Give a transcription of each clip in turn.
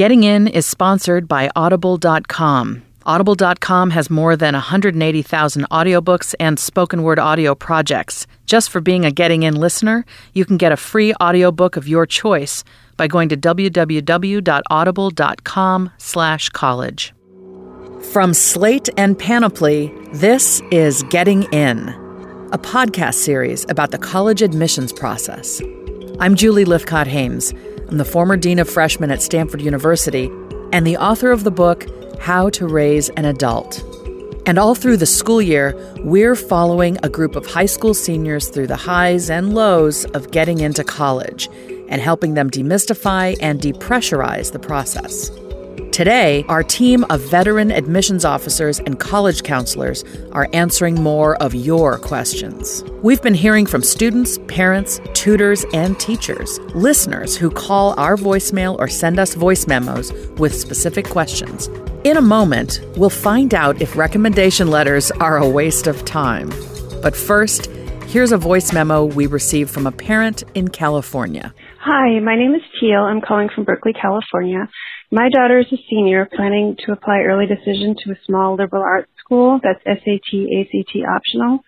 Getting In is sponsored by Audible.com. Audible.com has more than 180,000 audiobooks and spoken word audio projects. Just for being a Getting In listener, you can get a free audiobook of your choice by going to www.audible.com/college. From Slate and Panoply, this is Getting In, a podcast series about the college admissions process. I'm Julie Lythcott Haims. The former dean of freshmen at Stanford University and the author of the book How to Raise an Adult. And all through the school year, we're following a group of high school seniors through the highs and lows of getting into college and helping them demystify and depressurize the process. Today, our team of veteran admissions officers and college counselors are answering more of your questions. We've been hearing from students, parents, tutors, and teachers, listeners who call our voicemail or send us voice memos with specific questions. In a moment, we'll find out if recommendation letters are a waste of time. But first, here's a voice memo we received from a parent in California. Hi, my name is Teal. I'm calling from Berkeley, California. My daughter is a senior planning to apply early decision to a small liberal arts school that's SAT, ACT optional.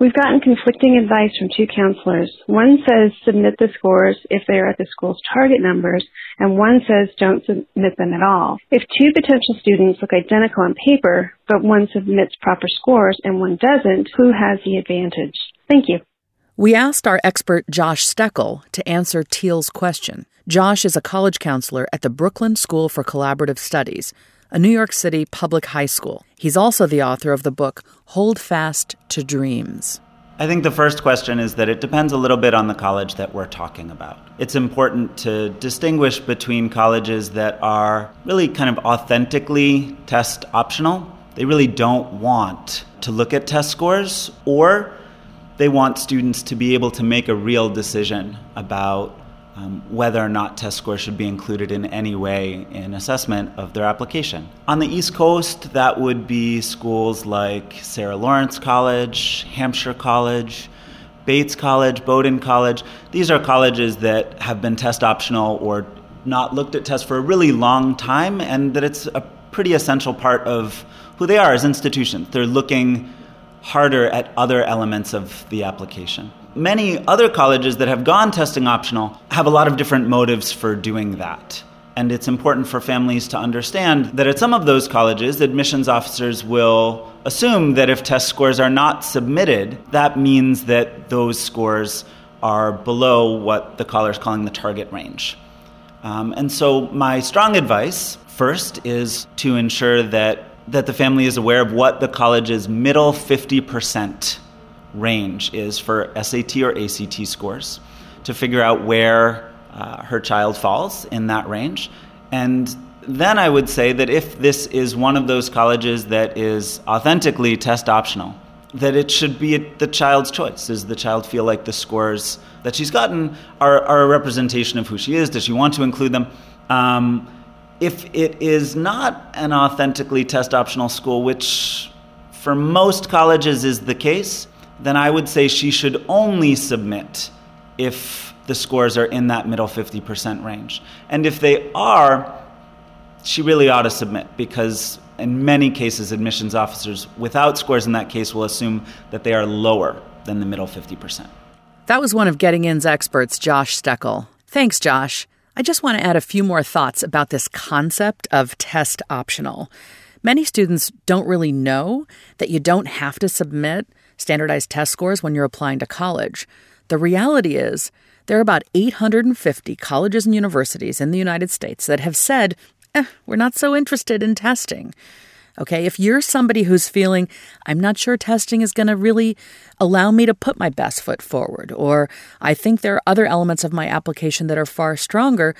We've gotten conflicting advice from two counselors. One says submit the scores if they are at the school's target numbers, and one says don't submit them at all. If two potential students look identical on paper, but one submits proper scores and one doesn't, who has the advantage? Thank you. We asked our expert Josh Steckel to answer Teal's question. Josh is a college counselor at the Brooklyn School for Collaborative Studies, a New York City public high school. He's also the author of the book Hold Fast to Dreams. I think the first question is that it depends a little bit on the college that we're talking about. It's important to distinguish between colleges that are really kind of authentically test optional. They really don't want to look at test scores, or they want students to be able to make a real decision about um, whether or not test scores should be included in any way in assessment of their application. On the East Coast, that would be schools like Sarah Lawrence College, Hampshire College, Bates College, Bowdoin College. These are colleges that have been test optional or not looked at tests for a really long time, and that it's a pretty essential part of who they are as institutions. They're looking harder at other elements of the application many other colleges that have gone testing optional have a lot of different motives for doing that. And it's important for families to understand that at some of those colleges, admissions officers will assume that if test scores are not submitted, that means that those scores are below what the caller is calling the target range. Um, and so, my strong advice first is to ensure that, that the family is aware of what the college's middle 50% range is for SAT or ACT scores to figure out where uh, her child falls in that range. And then I would say that if this is one of those colleges that is authentically test optional, that it should be the child's choice. Does the child feel like the scores that she's gotten are, are a representation of who she is? Does she want to include them? Um, if it is not an authentically test optional school, which for most colleges is the case, then I would say she should only submit if the scores are in that middle 50% range. And if they are, she really ought to submit because in many cases, admissions officers without scores in that case will assume that they are lower than the middle 50%. That was one of Getting In's experts, Josh Steckel. Thanks, Josh. I just want to add a few more thoughts about this concept of test optional. Many students don't really know that you don't have to submit standardized test scores when you're applying to college. The reality is, there are about 850 colleges and universities in the United States that have said, eh, we're not so interested in testing. Okay, if you're somebody who's feeling, I'm not sure testing is going to really allow me to put my best foot forward, or I think there are other elements of my application that are far stronger,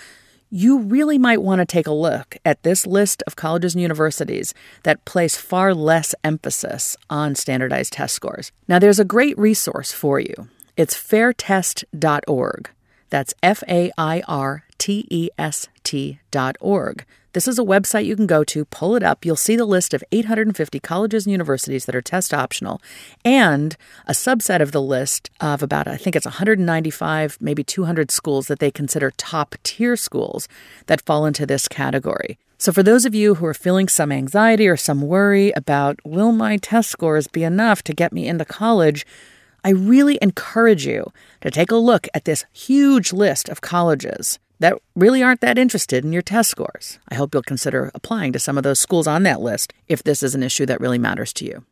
you really might want to take a look at this list of colleges and universities that place far less emphasis on standardized test scores. Now, there's a great resource for you. It's fairtest.org. That's F A I R test.org. This is a website you can go to, pull it up. You'll see the list of 850 colleges and universities that are test optional and a subset of the list of about, I think it's 195, maybe 200 schools that they consider top tier schools that fall into this category. So, for those of you who are feeling some anxiety or some worry about will my test scores be enough to get me into college, I really encourage you to take a look at this huge list of colleges that really aren't that interested in your test scores. I hope you'll consider applying to some of those schools on that list if this is an issue that really matters to you.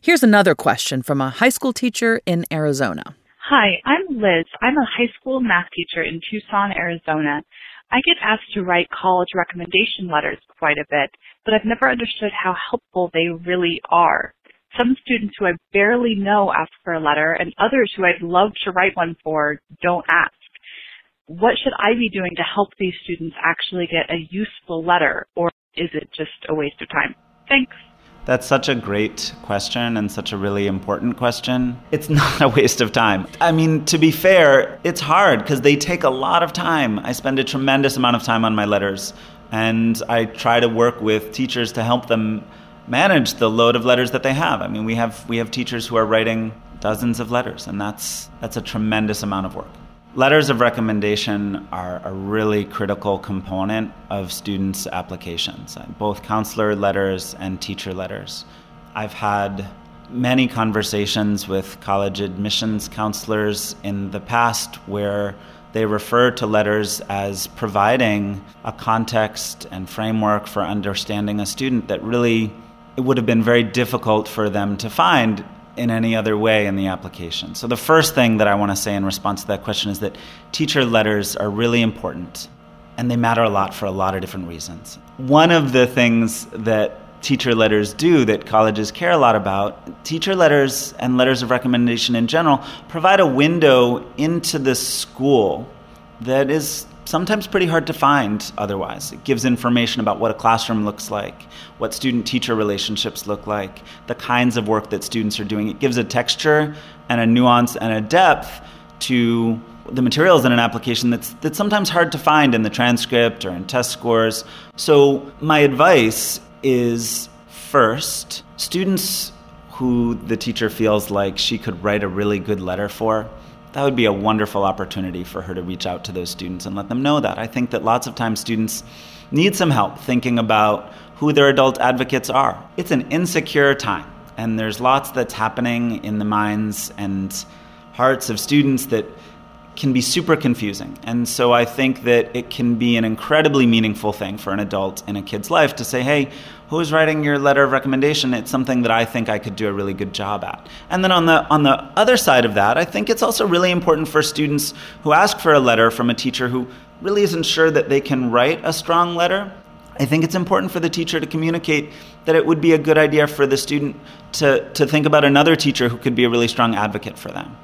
Here's another question from a high school teacher in Arizona. Hi, I'm Liz. I'm a high school math teacher in Tucson, Arizona. I get asked to write college recommendation letters quite a bit, but I've never understood how helpful they really are. Some students who I barely know ask for a letter, and others who I'd love to write one for don't ask what should I be doing to help these students actually get a useful letter, or is it just a waste of time? Thanks. That's such a great question and such a really important question. It's not a waste of time. I mean, to be fair, it's hard because they take a lot of time. I spend a tremendous amount of time on my letters, and I try to work with teachers to help them manage the load of letters that they have. I mean, we have we have teachers who are writing dozens of letters, and that's that's a tremendous amount of work. Letters of recommendation are a really critical component of students' applications, uh, both counselor letters and teacher letters. I've had many conversations with college admissions counselors in the past where they refer to letters as providing a context and framework for understanding a student that really it would have been very difficult for them to find in any other way in the application. So, the first thing that I want to say in response to that question is that teacher letters are really important and they matter a lot for a lot of different reasons. One of the things that teacher letters do that colleges care a lot about, teacher letters and letters of recommendation in general provide a window into the school that is sometimes pretty hard to find otherwise. It gives information about what a classroom looks like, what student teacher relationships look like, the kinds of work that students are doing. It gives a texture and a nuance and a depth to the materials in an application that's, that's sometimes hard to find in the transcript or in test scores. So, my advice is first, students who the teacher feels like she could write a really good letter for that would be a wonderful opportunity for her to reach out to those students and let them know that. I think that lots of times students need some help thinking about who their adult advocates are. It's an insecure time, and there's lots that's happening in the minds and hearts of students that can be super confusing. And so I think that it can be an incredibly meaningful thing for an adult in a kid's life to say, hey, who's writing your letter of recommendation? It's something that I think I could do a really good job at. And then on the on the other side of that, I think it's also really important for students who ask for a letter from a teacher who really isn't sure that they can write a strong letter. I think it's important for the teacher to communicate that it would be a good idea for the student to, to think about another teacher who could be a really strong advocate for them.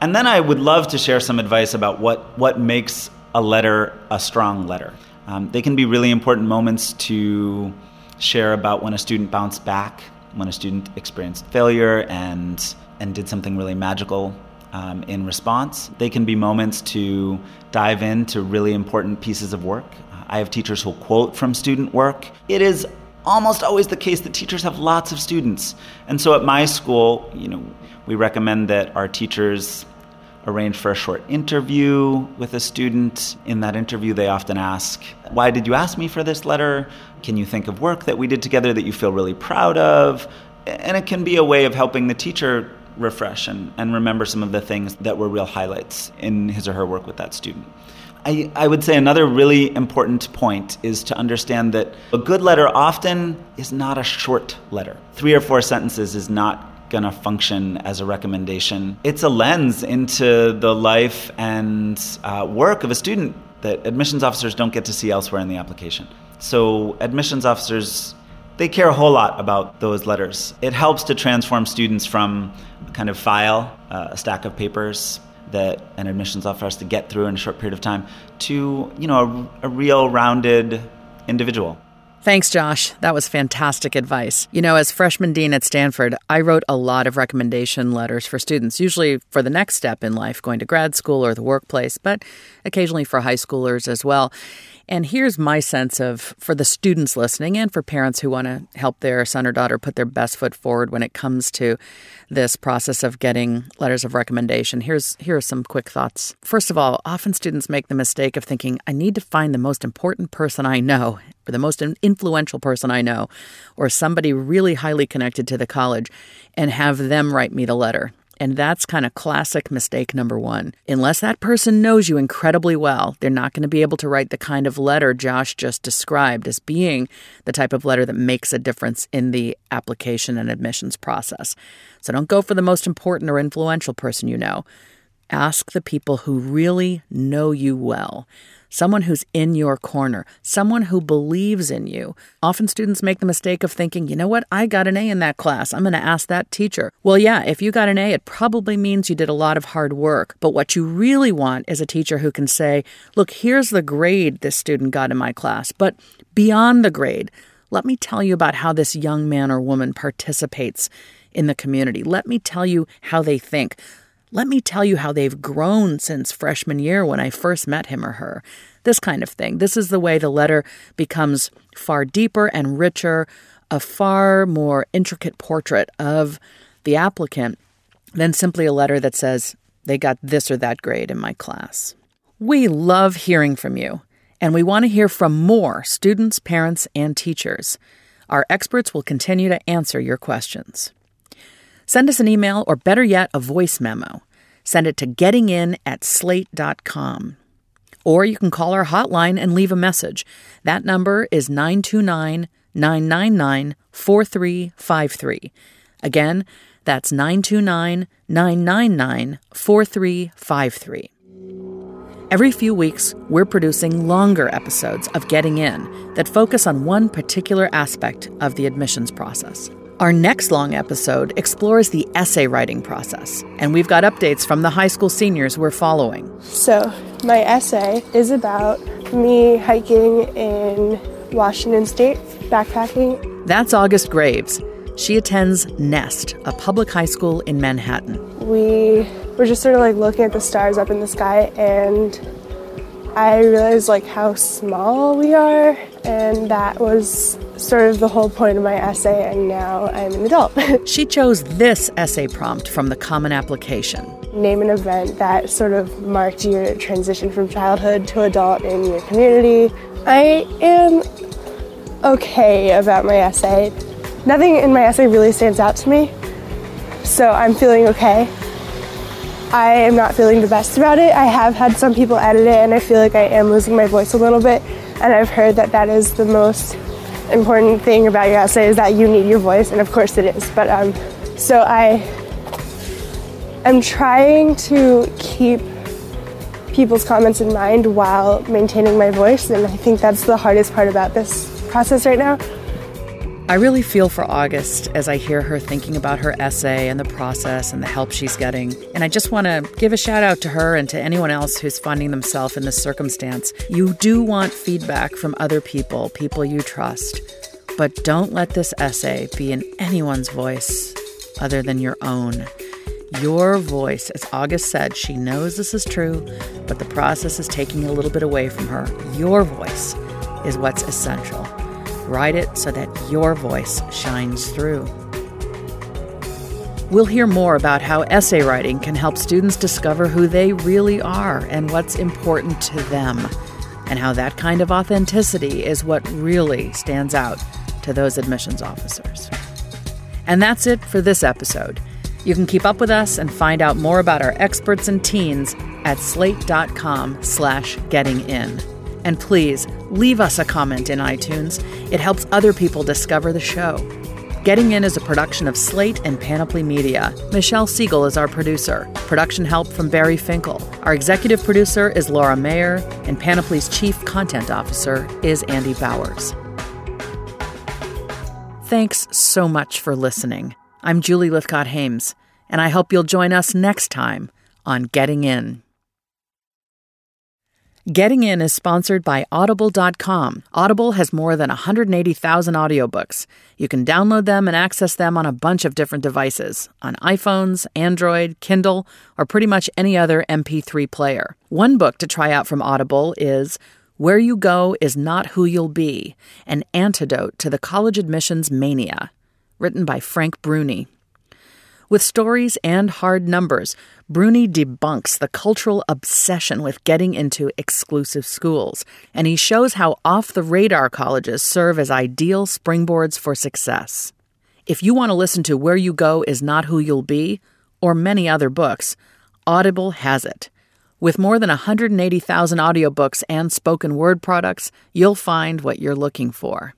And then I would love to share some advice about what, what makes a letter a strong letter. Um, they can be really important moments to share about when a student bounced back, when a student experienced failure and, and did something really magical um, in response. They can be moments to dive into really important pieces of work. I have teachers who'll quote from student work. It is almost always the case that teachers have lots of students. And so at my school, you know, we recommend that our teachers arrange for a short interview with a student. In that interview, they often ask, Why did you ask me for this letter? Can you think of work that we did together that you feel really proud of? And it can be a way of helping the teacher refresh and, and remember some of the things that were real highlights in his or her work with that student. I, I would say another really important point is to understand that a good letter often is not a short letter. Three or four sentences is not going to function as a recommendation. It's a lens into the life and uh, work of a student that admissions officers don't get to see elsewhere in the application. So, admissions officers, they care a whole lot about those letters. It helps to transform students from a kind of file, uh, a stack of papers that an admissions officer has to get through in a short period of time, to you know a, a real rounded individual Thanks, Josh. That was fantastic advice. You know, as freshman dean at Stanford, I wrote a lot of recommendation letters for students, usually for the next step in life, going to grad school or the workplace, but occasionally for high schoolers as well. And here's my sense of for the students listening and for parents who want to help their son or daughter put their best foot forward when it comes to this process of getting letters of recommendation. Here's here are some quick thoughts. First of all, often students make the mistake of thinking I need to find the most important person I know or the most influential person I know or somebody really highly connected to the college and have them write me the letter. And that's kind of classic mistake number one. Unless that person knows you incredibly well, they're not going to be able to write the kind of letter Josh just described as being the type of letter that makes a difference in the application and admissions process. So don't go for the most important or influential person you know. Ask the people who really know you well someone who's in your corner, someone who believes in you. Often students make the mistake of thinking, you know what, I got an A in that class. I'm going to ask that teacher. Well, yeah, if you got an A, it probably means you did a lot of hard work. But what you really want is a teacher who can say, look, here's the grade this student got in my class. But beyond the grade, let me tell you about how this young man or woman participates in the community. Let me tell you how they think. Let me tell you how they've grown since freshman year when I first met him or her. This kind of thing. This is the way the letter becomes far deeper and richer, a far more intricate portrait of the applicant than simply a letter that says, they got this or that grade in my class. We love hearing from you, and we want to hear from more students, parents, and teachers. Our experts will continue to answer your questions. Send us an email or better yet, a voice memo. Send it to gettingin at slate.com. Or you can call our hotline and leave a message. That number is 929 999 4353. Again, that's 929 999 4353. Every few weeks, we're producing longer episodes of Getting In that focus on one particular aspect of the admissions process. Our next long episode explores the essay writing process, and we've got updates from the high school seniors we're following. So, my essay is about me hiking in Washington State, backpacking. That's August Graves. She attends Nest, a public high school in Manhattan. We were just sort of like looking at the stars up in the sky, and I realized like how small we are, and that was sort of the whole point of my essay, and now I'm an adult. she chose this essay prompt from the Common Application. Name an event that sort of marked your transition from childhood to adult in your community. I am okay about my essay. Nothing in my essay really stands out to me, so I'm feeling okay. I am not feeling the best about it. I have had some people edit it, and I feel like I am losing my voice a little bit. And I've heard that that is the most important thing about your essay is that you need your voice, and of course it is. But um, so I am trying to keep people's comments in mind while maintaining my voice, and I think that's the hardest part about this process right now. I really feel for August as I hear her thinking about her essay and the process and the help she's getting. And I just want to give a shout out to her and to anyone else who's finding themselves in this circumstance. You do want feedback from other people, people you trust. But don't let this essay be in anyone's voice other than your own. Your voice, as August said, she knows this is true, but the process is taking a little bit away from her. Your voice is what's essential. Write it so that your voice shines through. We'll hear more about how essay writing can help students discover who they really are and what's important to them, and how that kind of authenticity is what really stands out to those admissions officers. And that's it for this episode. You can keep up with us and find out more about our experts and teens at slate.com slash getting in. And please leave us a comment in iTunes. It helps other people discover the show. Getting In is a production of Slate and Panoply Media. Michelle Siegel is our producer. Production help from Barry Finkel. Our executive producer is Laura Mayer, and Panoply's chief content officer is Andy Bowers. Thanks so much for listening. I'm Julie Lythcott Haims, and I hope you'll join us next time on Getting In. Getting In is sponsored by Audible.com. Audible has more than 180,000 audiobooks. You can download them and access them on a bunch of different devices on iPhones, Android, Kindle, or pretty much any other MP3 player. One book to try out from Audible is Where You Go Is Not Who You'll Be An Antidote to the College Admissions Mania, written by Frank Bruni. With stories and hard numbers, Bruni debunks the cultural obsession with getting into exclusive schools, and he shows how off the radar colleges serve as ideal springboards for success. If you want to listen to Where You Go Is Not Who You'll Be, or many other books, Audible has it. With more than 180,000 audiobooks and spoken word products, you'll find what you're looking for.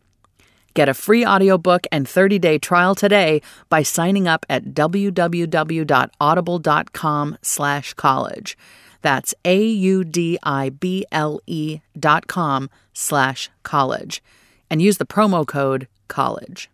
Get a free audiobook and 30-day trial today by signing up at www.audible.com slash college. That's A-U-D-I-B-L-E dot com slash college. And use the promo code college.